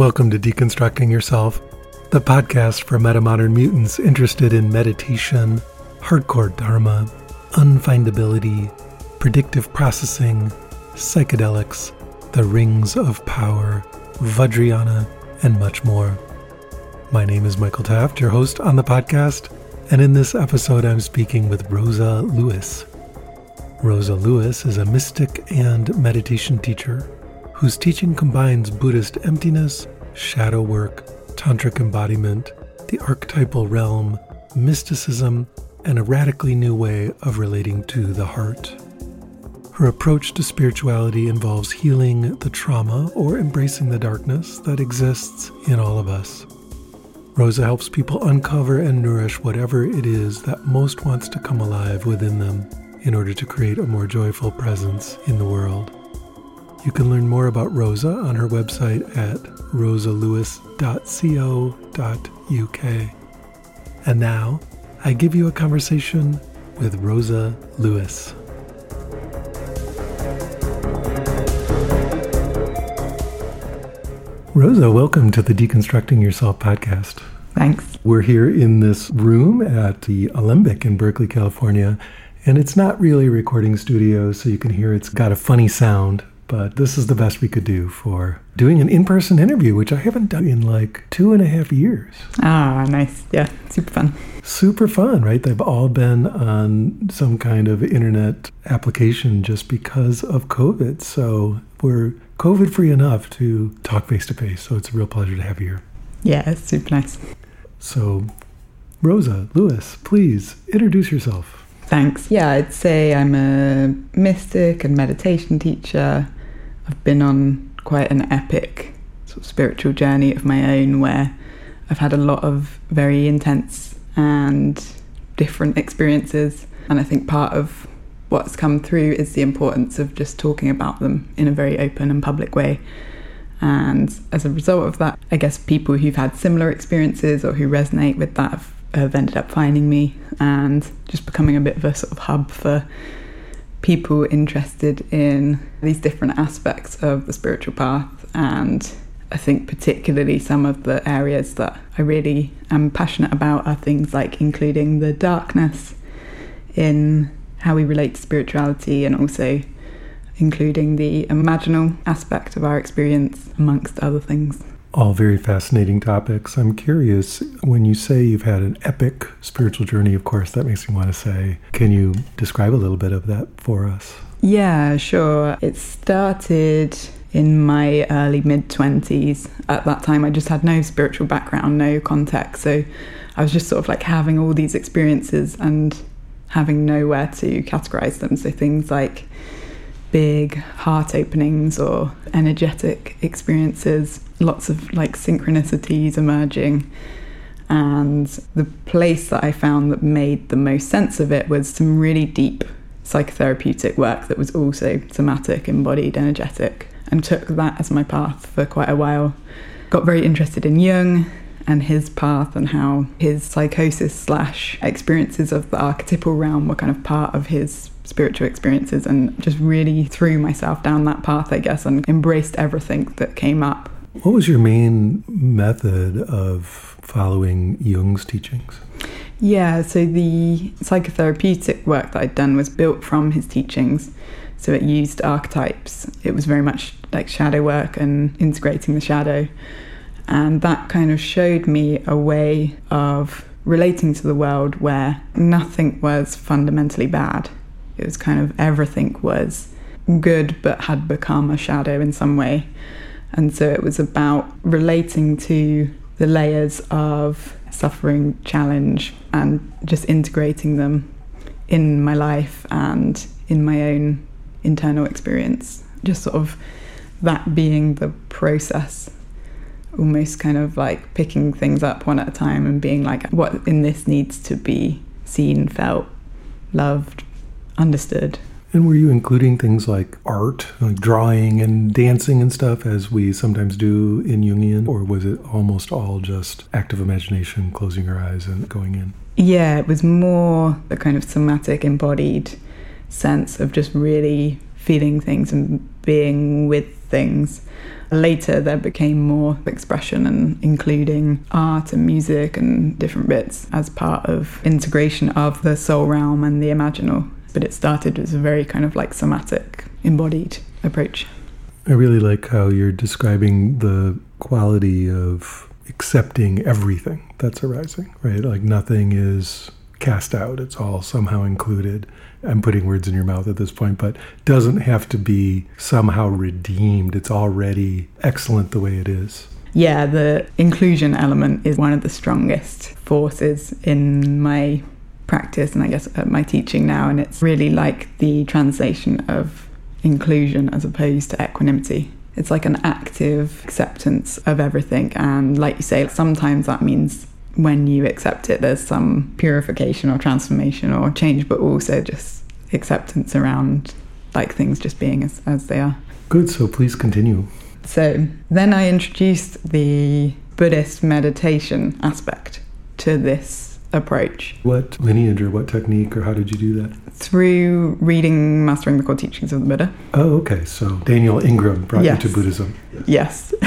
Welcome to Deconstructing Yourself, the podcast for metamodern mutants interested in meditation, hardcore dharma, unfindability, predictive processing, psychedelics, the rings of power, Vajrayana, and much more. My name is Michael Taft, your host on the podcast, and in this episode I'm speaking with Rosa Lewis. Rosa Lewis is a mystic and meditation teacher whose teaching combines Buddhist emptiness, shadow work, tantric embodiment, the archetypal realm, mysticism, and a radically new way of relating to the heart. Her approach to spirituality involves healing the trauma or embracing the darkness that exists in all of us. Rosa helps people uncover and nourish whatever it is that most wants to come alive within them in order to create a more joyful presence in the world. You can learn more about Rosa on her website at rosalewis.co.uk. And now, I give you a conversation with Rosa Lewis. Rosa, welcome to the Deconstructing Yourself podcast. Thanks. We're here in this room at the Alembic in Berkeley, California, and it's not really a recording studio, so you can hear it's got a funny sound, but this is the best we could do for doing an in person interview, which I haven't done in like two and a half years. Ah, nice. Yeah, super fun. Super fun, right? They've all been on some kind of internet application just because of COVID. So we're COVID free enough to talk face to face. So it's a real pleasure to have you here. Yeah, it's super nice. So, Rosa Lewis, please introduce yourself. Thanks. Yeah, I'd say I'm a mystic and meditation teacher. I've been on quite an epic sort of spiritual journey of my own where I've had a lot of very intense and different experiences. And I think part of what's come through is the importance of just talking about them in a very open and public way. And as a result of that, I guess people who've had similar experiences or who resonate with that have, have ended up finding me and just becoming a bit of a sort of hub for people interested in these different aspects of the spiritual path. And I think, particularly, some of the areas that I really am passionate about are things like including the darkness in how we relate to spirituality and also including the imaginal aspect of our experience, amongst other things. All very fascinating topics. I'm curious, when you say you've had an epic spiritual journey, of course, that makes me want to say, can you describe a little bit of that for us? Yeah, sure. It started in my early mid 20s. At that time, I just had no spiritual background, no context. So I was just sort of like having all these experiences and having nowhere to categorize them. So things like big heart openings or energetic experiences, lots of like synchronicities emerging. And the place that I found that made the most sense of it was some really deep psychotherapeutic work that was also somatic, embodied, energetic, and took that as my path for quite a while. Got very interested in Jung and his path and how his psychosis slash experiences of the archetypal realm were kind of part of his spiritual experiences and just really threw myself down that path, I guess, and embraced everything that came up. What was your main method of following Jung's teachings? Yeah, so the psychotherapeutic work that I'd done was built from his teachings. So it used archetypes. It was very much like shadow work and integrating the shadow. And that kind of showed me a way of relating to the world where nothing was fundamentally bad. It was kind of everything was good but had become a shadow in some way. And so it was about relating to the layers of suffering, challenge, and just integrating them in my life and in my own internal experience. Just sort of that being the process, almost kind of like picking things up one at a time and being like, what in this needs to be seen, felt, loved, understood. And were you including things like art, like drawing and dancing and stuff, as we sometimes do in Jungian? Or was it almost all just active imagination, closing your eyes and going in? Yeah, it was more the kind of somatic, embodied sense of just really feeling things and being with things. Later, there became more expression and including art and music and different bits as part of integration of the soul realm and the imaginal. But it started as a very kind of like somatic, embodied approach. I really like how you're describing the quality of accepting everything that's arising, right? Like nothing is cast out, it's all somehow included. I'm putting words in your mouth at this point, but doesn't have to be somehow redeemed. It's already excellent the way it is. Yeah, the inclusion element is one of the strongest forces in my practice and I guess at my teaching now. And it's really like the translation of inclusion as opposed to equanimity. It's like an active acceptance of everything. And like you say, sometimes that means when you accept it, there's some purification or transformation or change, but also just acceptance around like things just being as, as they are. Good, so please continue. So then I introduced the Buddhist meditation aspect to this approach. What lineage or what technique or how did you do that? Through reading Mastering the Core Teachings of the Buddha. Oh, okay. So Daniel Ingram brought Yes. you to Buddhism. Yes.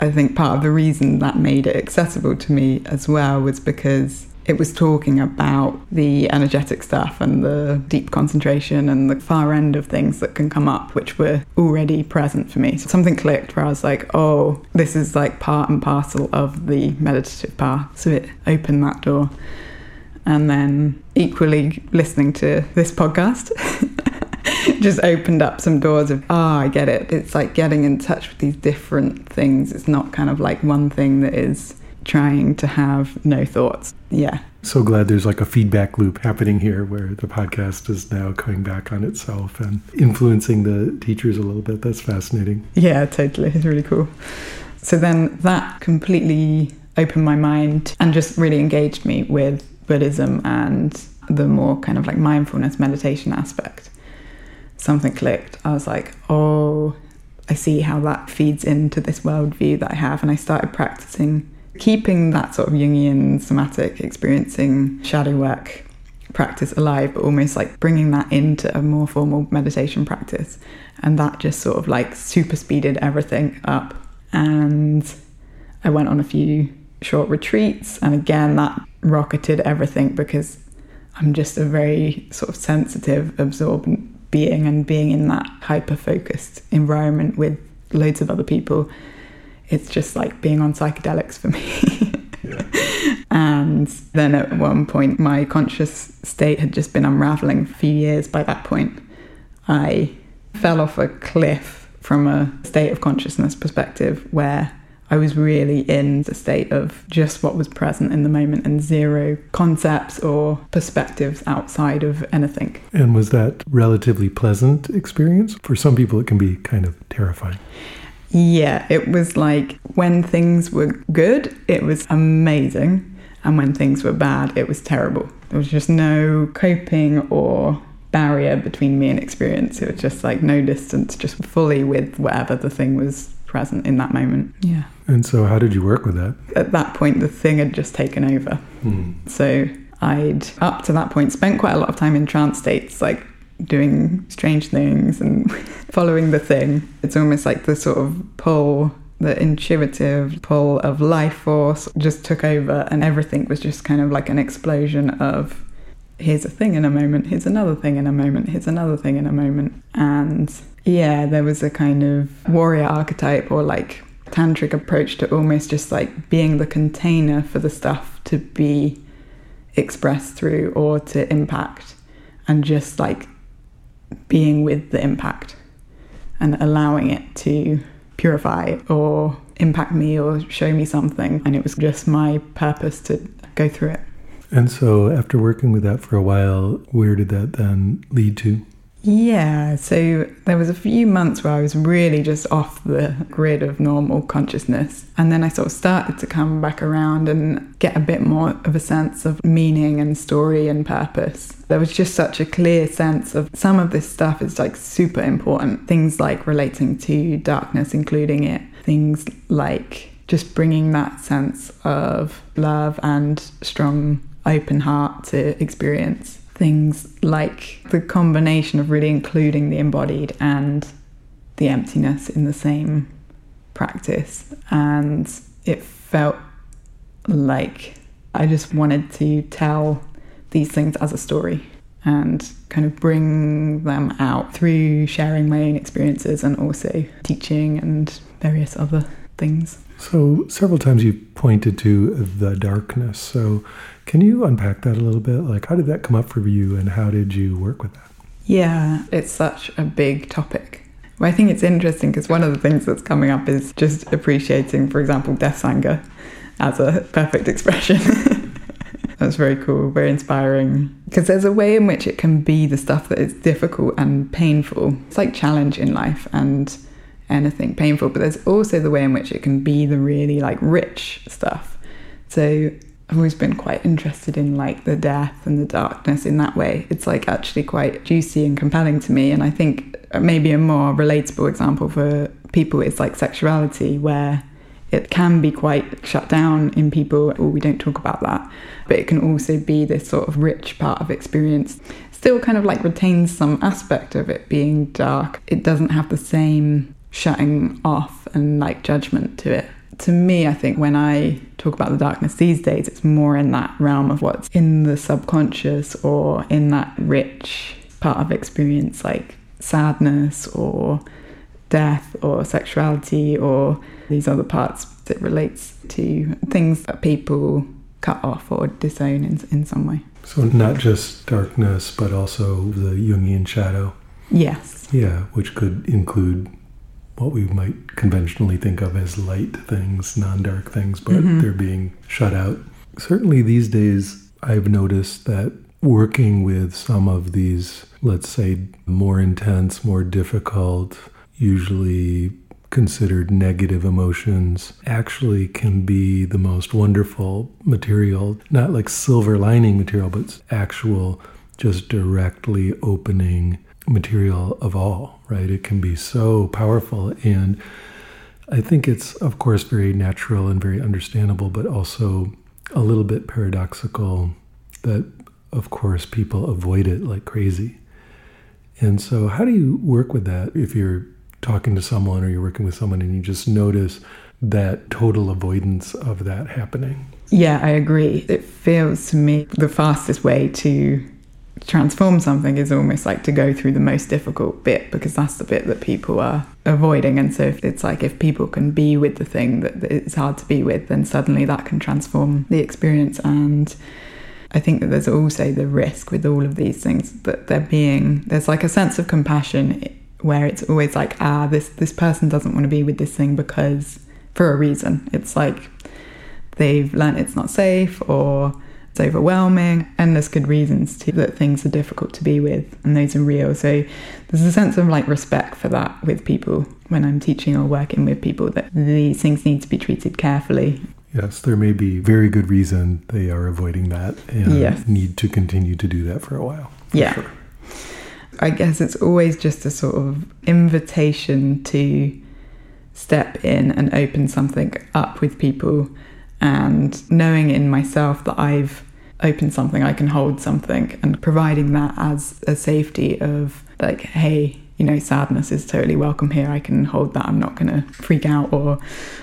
I think part of the reason that made it accessible to me as well was because it was talking about the energetic stuff and the deep concentration and the far end of things that can come up, which were already present for me. So something clicked where I was like, oh, this is like part and parcel of the meditative path. So it opened that door. And then equally listening to this podcast. just opened up some doors of ah i get it it's like getting in touch with these different things it's not kind of like one thing that is trying to have no thoughts. Yeah. So glad there's like a feedback loop happening here where the podcast is now coming back on itself and influencing the teachers a little bit. That's fascinating. yeah totally. It's really cool. So then that completely opened my mind and just really engaged me with buddhism and the more kind of like mindfulness meditation aspect. Something clicked. I was like oh i see how that feeds into this worldview that i have. And i started practicing keeping that sort of jungian somatic experiencing shadow work practice alive but almost like bringing that into a more formal meditation practice. And that just sort of like super speeded everything up. And i went on a few short retreats and again that rocketed everything because i'm just a very sort of sensitive absorbent being and being in that hyper focused environment with loads of other people it's just like being on psychedelics for me and then at one point my conscious state had just been unraveling for a few years by that point i fell off a cliff from a state of consciousness perspective where I was really in the state of just what was present in the moment and zero concepts or perspectives outside of anything. And was that relatively pleasant experience? For some people, it can be kind of terrifying. Yeah, it was like when things were good, it was amazing. And when things were bad, it was terrible. There was just no coping or barrier between me and experience. It was just like no distance, just fully with whatever the thing was present in that moment. Yeah. And so, how did you work with that? At that point, the thing had just taken over. Hmm. So I'd, up to that point, spent quite a lot of time in trance states, like doing strange things and following the thing. It's almost like the sort of pull, the intuitive pull of life force just took over, and everything was just kind of like an explosion of here's a thing in a moment, here's another thing in a moment, here's another thing in a moment. And yeah, there was a kind of warrior archetype or like tantric approach to almost just like being the container for the stuff to be expressed through or to impact and just like being with the impact and allowing it to purify or impact me or show me something and it was just my purpose to go through it And so, after working with that for a while, where did that then lead to? Yeah, so there was a few months where I was really just off the grid of normal consciousness. And then I sort of started to come back around and get a bit more of a sense of meaning and story and purpose. There was just such a clear sense of some of this stuff is like super important. Things like relating to darkness, including it. Things like just bringing that sense of love and strong open heart to experience things like the combination of really including the embodied and the emptiness in the same practice. And it felt like I just wanted to tell these things as a story and kind of bring them out through sharing my own experiences and also teaching and various other things. So, several times you pointed to the darkness. So, can you unpack that a little bit? Like, how did that come up for you and how did you work with that? Yeah, it's such a big topic. Well, I think it's interesting because one of the things that's coming up is just appreciating, for example, death anger as a perfect expression. That's very cool, very inspiring. Because there's a way in which it can be the stuff that is difficult and painful. It's like challenge in life and anything painful, but there's also the way in which it can be the really like rich stuff. So I've always been quite interested in like the death and the darkness in that way. It's like actually quite juicy and compelling to me. And I think uh, maybe a more relatable example for people is like sexuality, where it can be quite shut down in people, or we don't talk about that. But it can also be this sort of rich part of experience. Still kind of like retains some aspect of it being dark. It doesn't have the same shutting off and like judgment to it. To me, I think when I talk about the darkness these days, it's more in that realm of what's in the subconscious or in that rich part of experience, like sadness or death or sexuality or these other parts that relates to things that people cut off or disown in, in some way. So not just darkness, but also the Jungian shadow. Yes. Yeah, which could include what we might conventionally think of as light things, non-dark things, but mm-hmm. they're being shut out. Certainly these days, I've noticed that working with some of these, let's say, more intense, more difficult, usually considered negative emotions actually can be the most wonderful material, not like silver lining material, but actual, just directly opening material of all, right? It can be so powerful. And I think it's, of course, very natural and very understandable, but also a little bit paradoxical that, of course, people avoid it like crazy. And so, how do you work with that if you're talking to someone or you're working with someone and you just notice that total avoidance of that happening. Yeah, I agree. It feels to me the fastest way to transform something is almost like to go through the most difficult bit because that's the bit that people are avoiding. And so if it's like if people can be with the thing that it's hard to be with, then suddenly that can transform the experience. And I think that there's also the risk with all of these things that they're being, there's like a sense of compassion where it's always like, ah, this this person doesn't want to be with this thing because for a reason. It's like they've learned it's not safe or it's overwhelming, and there's good reasons to that things are difficult to be with, and those are real. So there's a sense of like respect for that with people when I'm teaching or working with people that these things need to be treated carefully. Yes, there may be very good reason they are avoiding that and yes. need to continue to do that for a while. For yeah. Sure. I guess it's always just a sort of invitation to step in and open something up with people and knowing in myself that I've opened something, I can hold something and providing that as a safety of like, hey, you know, sadness is totally welcome here. I can hold that. I'm not going to freak out. Or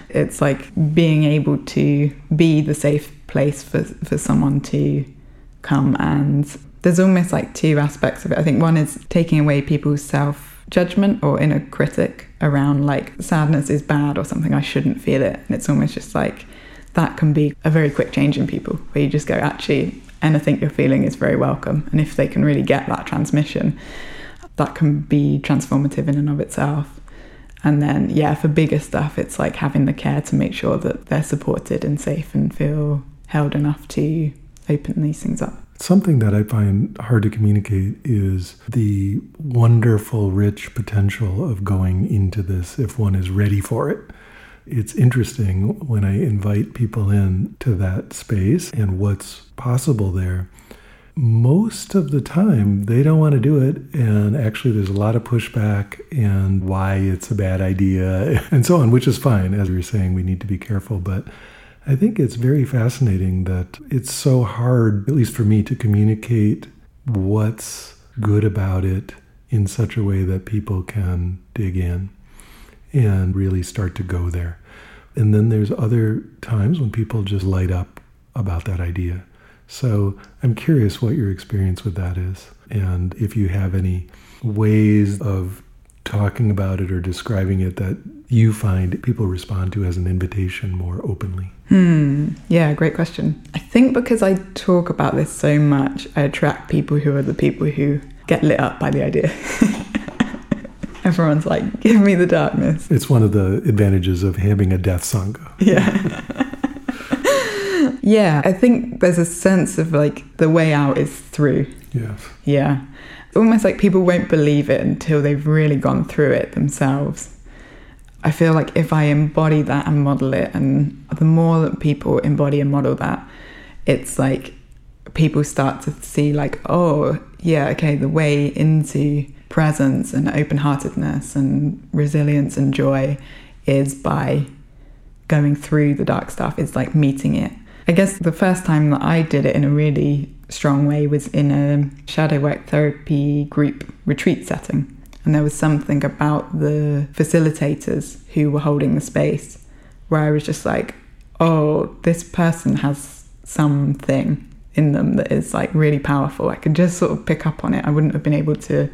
it's like being able to be the safe place for, for someone to come and there's almost like two aspects of it. I think one is taking away people's self judgment or inner critic around like sadness is bad or something, I shouldn't feel it. And it's almost just like that can be a very quick change in people where you just go, actually, anything you're feeling is very welcome. And if they can really get that transmission, that can be transformative in and of itself. And then, yeah, for bigger stuff, it's like having the care to make sure that they're supported and safe and feel held enough to open these things up. Something that I find hard to communicate is the wonderful, rich potential of going into this if one is ready for it. It's interesting when I invite people in to that space and what's possible there. Most of the time, they don't want to do it. And actually, there's a lot of pushback and why it's a bad idea and so on, which is fine. As we are saying, we need to be careful. But I think it's very fascinating that it's so hard, at least for me, to communicate what's good about it in such a way that people can dig in. And really start to go there. And then there's other times when people just light up about that idea. So I'm curious what your experience with that is, and if you have any ways of talking about it or describing it that you find people respond to as an invitation more openly. Hmm. Yeah, great question. I think because I talk about this so much, I attract people who are the people who get lit up by the idea. Everyone's like, give me the darkness. It's one of the advantages of having a death sangha. Yeah. yeah, I think there's a sense of like the way out is through. Yes. Yeah. It's almost like people won't believe it until they've really gone through it themselves. I feel like if I embody that and model it, and the more that people embody and model that, it's like people start to see, like, oh, yeah, okay, the way into presence and open heartedness and resilience and joy is by going through the dark stuff, is like meeting it. I guess the first time that I did it in a really strong way was in a shadow work therapy group retreat setting. And there was something about the facilitators who were holding the space where I was just like, oh, this person has something in them that is like really powerful. I could just sort of pick up on it. I wouldn't have been able to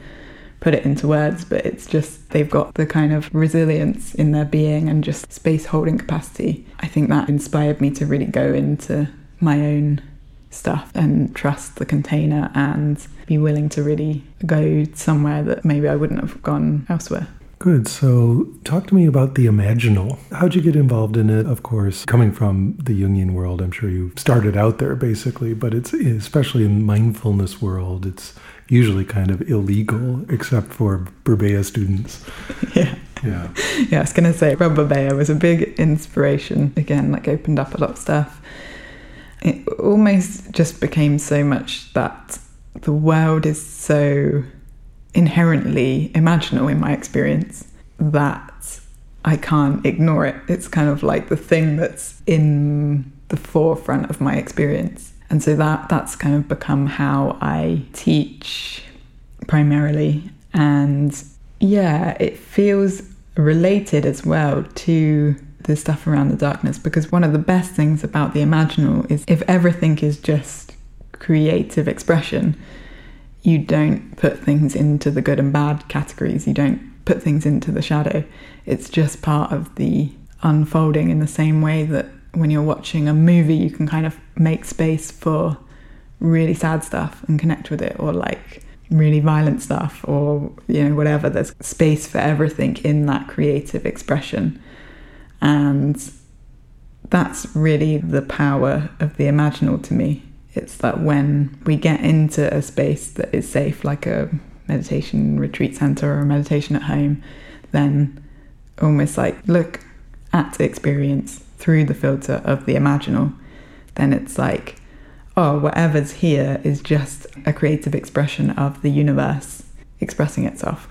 put it into words, but it's just they've got the kind of resilience in their being and just space holding capacity. I think that inspired me to really go into my own stuff and trust the container and be willing to really go somewhere that maybe I wouldn't have gone elsewhere. Good. So, talk to me about the imaginal. How'd you get involved in it? Of course, coming from the Jungian world, I'm sure you started out there basically, but it's especially in mindfulness world, it's usually kind of illegal, except for Burbea students. Yeah. Yeah. Yeah, I was going to say, Rob Burbea was a big inspiration. Again, like opened up a lot of stuff. It almost just became so much that the world is so inherently imaginal in my experience that I can't ignore it. It's kind of like the thing that's in the forefront of my experience. And so that that's kind of become how I teach primarily and yeah, it feels related as well to the stuff around the darkness because one of the best things about the imaginal is if everything is just creative expression, you don't put things into the good and bad categories. You don't put things into the shadow. It's just part of the unfolding in the same way that when you're watching a movie, you can kind of make space for really sad stuff and connect with it, or like really violent stuff, or you know, whatever. There's space for everything in that creative expression. And that's really the power of the imaginal to me. It's that when we get into a space that is safe, like a meditation retreat center or a meditation at home, then almost like look at the experience through the filter of the imaginal, then it's like, oh, whatever's here is just a creative expression of the universe expressing itself.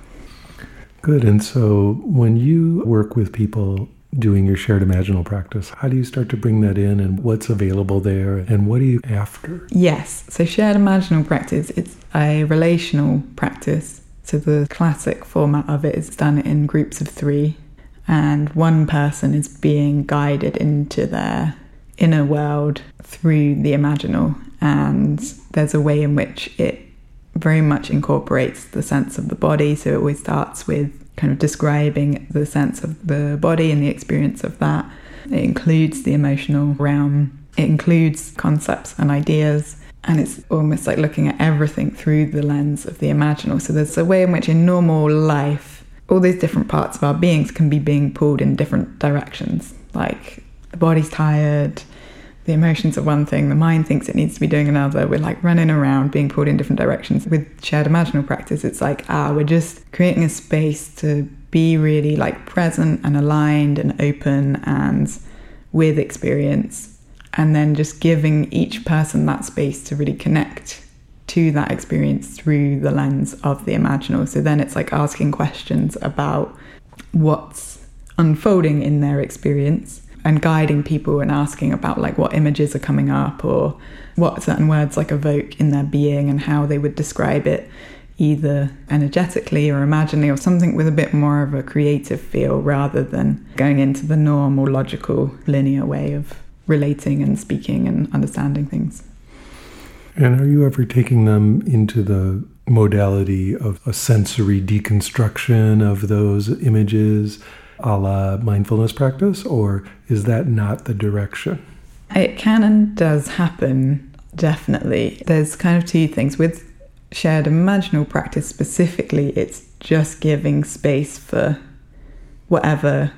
Good. And so when you work with people doing your shared imaginal practice. How do you start to bring that in and what's available there and what are you after? Yes, so shared imaginal practice, it's a relational practice. So the classic format of it is done in groups of three, and one person is being guided into their inner world through the imaginal. And there's a way in which it very much incorporates the sense of the body. So it always starts with kind of describing the sense of the body and the experience of that. It includes the emotional realm, it includes concepts and ideas. And it's almost like looking at everything through the lens of the imaginal. So there's a way in which, in normal life, all these different parts of our beings can be being pulled in different directions. Like the body's tired, the emotions are one thing, the mind thinks it needs to be doing another. We're like running around, being pulled in different directions. With shared imaginal practice, it's like, ah, we're just creating a space to be really like present and aligned and open and with experience. And then just giving each person that space to really connect to that experience through the lens of the imaginal. So then it's like asking questions about what's unfolding in their experience and guiding people and asking about like what images are coming up or what certain words like evoke in their being and how they would describe it either energetically or imaginally or something with a bit more of a creative feel rather than going into the normal logical linear way of relating and speaking and understanding things. And are you ever taking them into the modality of a sensory deconstruction of those images a la mindfulness practice, or is that not the direction? It can and does happen, definitely. There's kind of two things. With shared imaginal practice specifically, it's just giving space for whatever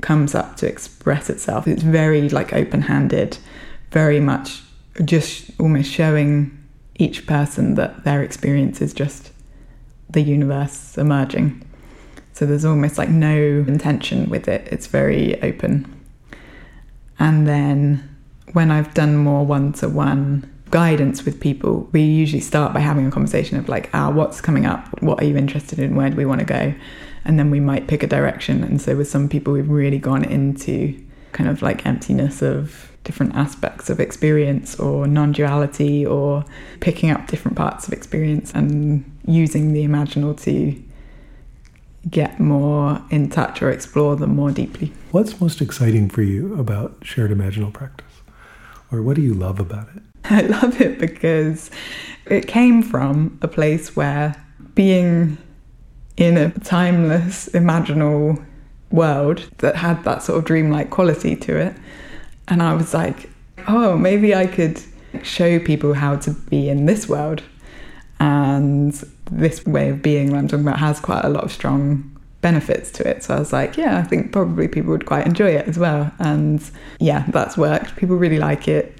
comes up to express itself. It's very like open handed, very much just almost showing each person that their experience is just the universe emerging. So there's almost like no intention with it, it's very open. And then when I've done more one to one guidance with people, we usually start by having a conversation of like, ah, what's coming up? What are you interested in? Where do we want to go? And then we might pick a direction. And so with some people, we've really gone into kind of like emptiness of different aspects of experience or non duality or picking up different parts of experience and using the imaginal to get more in touch or explore them more deeply. What's most exciting for you about shared imaginal practice? Or what do you love about it? I love it because it came from a place where being in a timeless, imaginal world that had that sort of dreamlike quality to it. And I was like, oh, maybe I could show people how to be in this world. And this way of being that I'm talking about has quite a lot of strong benefits to it. So I was like, yeah, I think probably people would quite enjoy it as well. And yeah, that's worked. People really like it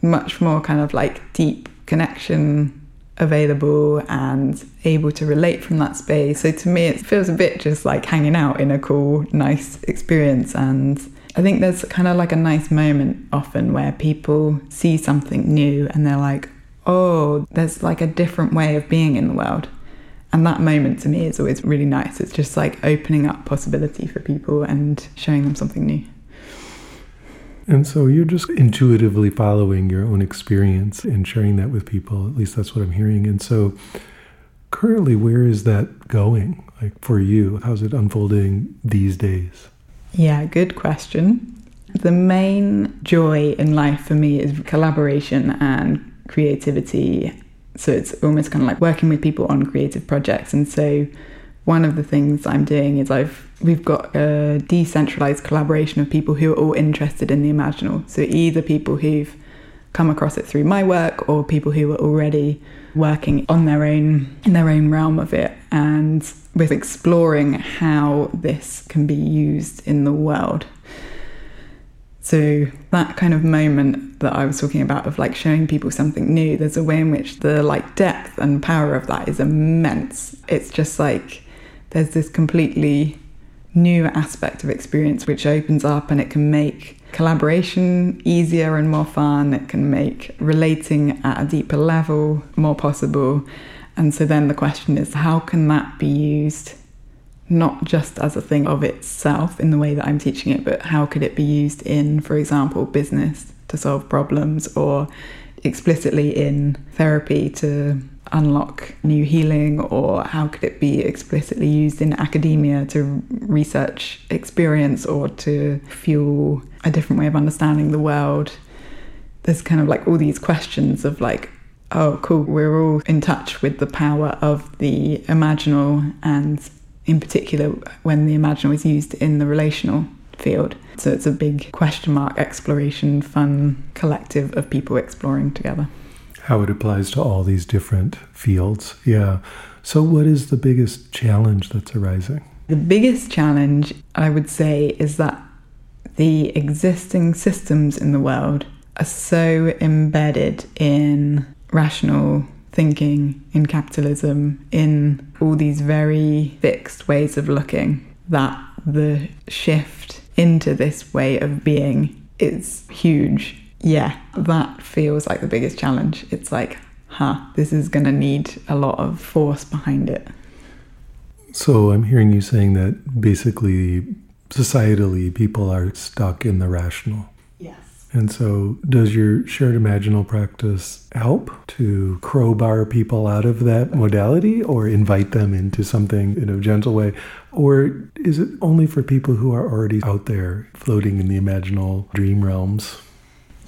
much more kind of like deep connection available and able to relate from that space. So to me, it feels a bit just like hanging out in a cool, nice experience. And I think there's kind of like a nice moment often where people see something new and they're like, oh, there's like a different way of being in the world. And that moment to me is always really nice. It's just like opening up possibility for people and showing them something new. And so you're just intuitively following your own experience and sharing that with people. At least that's what I'm hearing. And so currently, where is that going? Like for you, how's it unfolding these days? Yeah, good question. The main joy in life for me is collaboration and creativity. So it's almost kind of like working with people on creative projects. And so one of the things I'm doing is I've we've got a decentralized collaboration of people who are all interested in the imaginal. So either people who've come across it through my work or people who are already working on their own in their own realm of it and we're exploring how this can be used in the world. So that kind of moment that I was talking about of like showing people something new, there's a way in which the like depth and power of that is immense. It's just like there's this completely new aspect of experience which opens up and it can make collaboration easier and more fun. It can make relating at a deeper level more possible. And so then the question is how can that be used not just as a thing of itself in the way that I'm teaching it, but how could it be used in, for example, business to solve problems or explicitly in therapy to unlock new healing, or how could it be explicitly used in academia to research experience or to fuel a different way of understanding the world? There's kind of like all these questions of like, oh, cool, we're all in touch with the power of the imaginal, and in particular, when the imaginal is used in the relational field. So it's a big question mark exploration, fun collective of people exploring together how it applies to all these different fields. Yeah. So, what is the biggest challenge that's arising? The biggest challenge, I would say, is that the existing systems in the world are so embedded in rational thinking, in capitalism, in all these very fixed ways of looking, that the shift into this way of being is huge yeah, that feels like the biggest challenge. It's like, huh, this is going to need a lot of force behind it. So I'm hearing you saying that basically, societally, people are stuck in the rational. And so, does your shared imaginal practice help to crowbar people out of that modality or invite them into something in a gentle way? Or is it only for people who are already out there floating in the imaginal dream realms?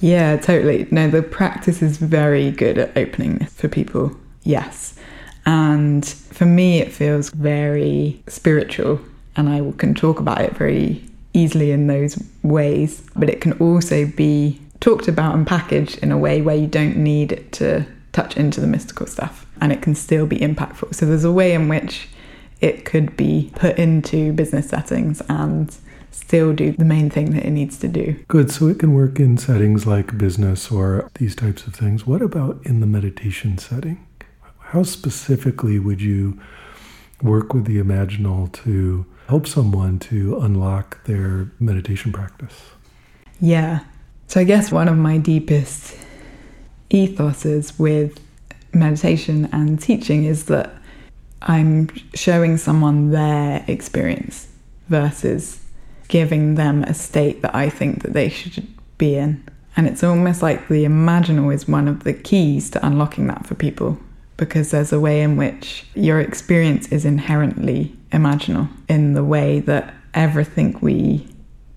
Yeah, totally. No, the practice is very good at opening this for people. Yes. And for me, it feels very spiritual, and I can talk about it very easily in those ways, but it can also be talked about and packaged in a way where you don't need it to touch into the mystical stuff and it can still be impactful. So there's a way in which it could be put into business settings and still do the main thing that it needs to do. Good. So it can work in settings like business or these types of things. What about in the meditation setting? How specifically would you work with the imaginal to help someone to unlock their meditation practice? Yeah. So I guess one of my deepest ethoses with meditation and teaching is that I'm showing someone their experience versus giving them a state that I think that they should be in. And it's almost like the imaginal is one of the keys to unlocking that for people because there's a way in which your experience is inherently imaginal in the way that everything we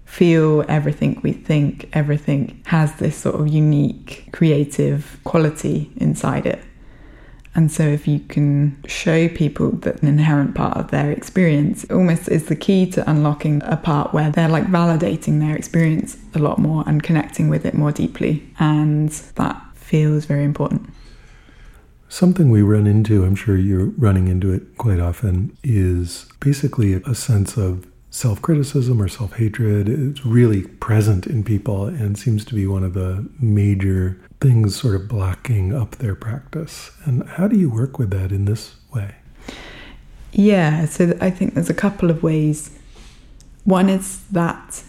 feel, everything we think, everything has this sort of unique creative quality inside it. And so, if you can show people that an inherent part of their experience almost is the key to unlocking a part where they're like validating their experience a lot more and connecting with it more deeply. And that feels very important. Something we run into, I'm sure you're running into it quite often, is basically a sense of self criticism or self hatred. It's really present in people and seems to be one of the major things sort of blocking up their practice. And how do you work with that in this way? Yeah, so I think there's a couple of ways. One is that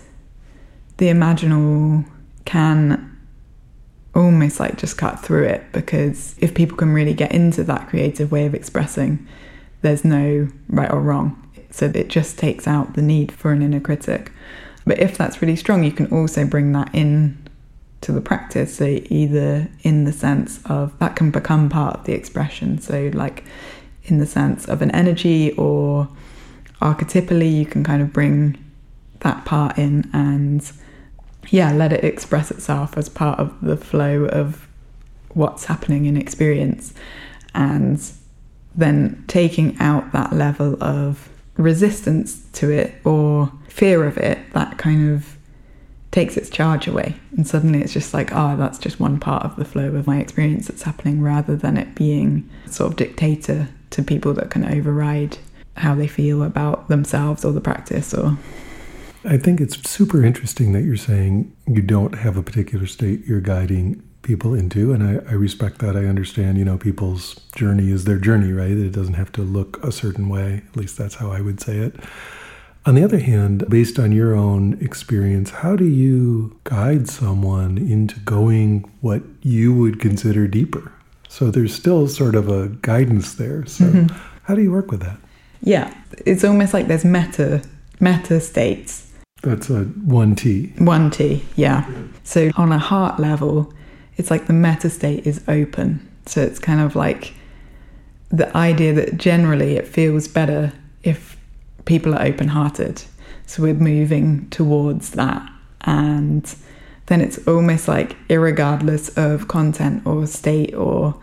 the imaginal can almost like just cut through it because if people can really get into that creative way of expressing, there's no right or wrong. So it just takes out the need for an inner critic. But if that's really strong, you can also bring that in to the practice. So either in the sense of that can become part of the expression. So like in the sense of an energy or archetypally, you can kind of bring that part in and yeah, let it express itself as part of the flow of what's happening in experience. And then taking out that level of resistance to it or fear of it, that kind of takes its charge away. And suddenly it's just like, oh, that's just one part of the flow of my experience that's happening rather than it being sort of dictator to people that can override how they feel about themselves or the practice or I think it's super interesting that you're saying you don't have a particular state you're guiding people into. And I, I, respect that. I understand, you know, people's journey is their journey, right? It doesn't have to look a certain way. At least that's how I would say it. On the other hand, based on your own experience, how do you guide someone into going what you would consider deeper? So there's still sort of a guidance there. So mm-hmm. how do you work with that? Yeah, it's almost like there's meta meta states that's a 1T. 1T, yeah. So on a heart level, it's like the meta state is open. So it's kind of like the idea that generally it feels better if people are open hearted. So we're moving towards that. And then it's almost like, regardless of content or state or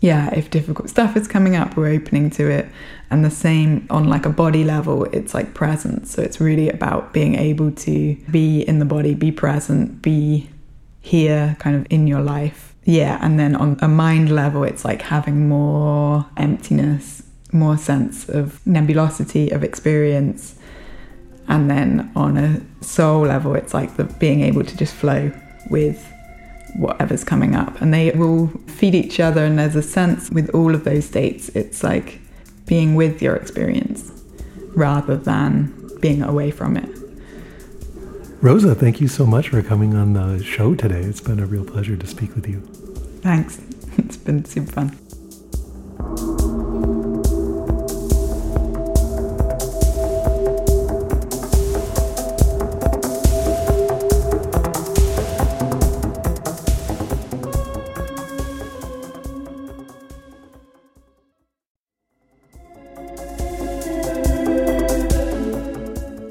yeah, if difficult stuff is coming up, we're opening to it. And the same on like a body level, it's like presence. So it's really about being able to be in the body, be present, be here kind of in your life. Yeah. And then on a mind level, it's like having more emptiness, more sense of nebulosity of experience. And then on a soul level, it's like the being able to just flow with whatever's coming up. And they will feed each other. And there's a sense with all of those states, it's like being with your experience rather than being away from it. Rosa, thank you so much for coming on the show today. It's been a real pleasure to speak with you. Thanks. It's been super fun.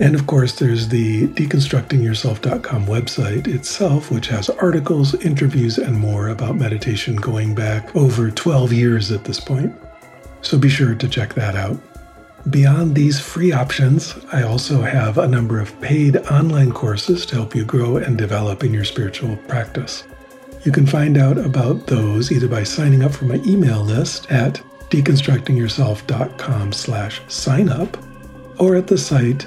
And of course, there's the deconstructingyourself.com website itself, which has articles, interviews, and more about meditation going back over 12 years at this point. So be sure to check that out. Beyond these free options, I also have a number of paid online courses to help you grow and develop in your spiritual practice. You can find out about those either by signing up for my email list at deconstructingyourself.com slash sign up or at the site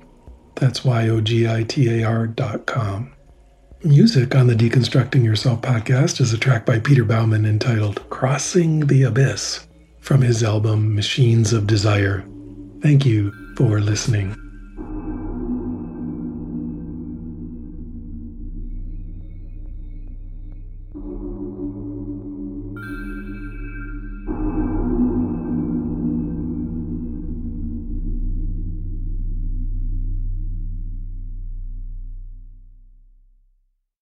That's Y O G I T A R dot com. Music on the Deconstructing Yourself podcast is a track by Peter Baumann entitled Crossing the Abyss from his album Machines of Desire. Thank you for listening.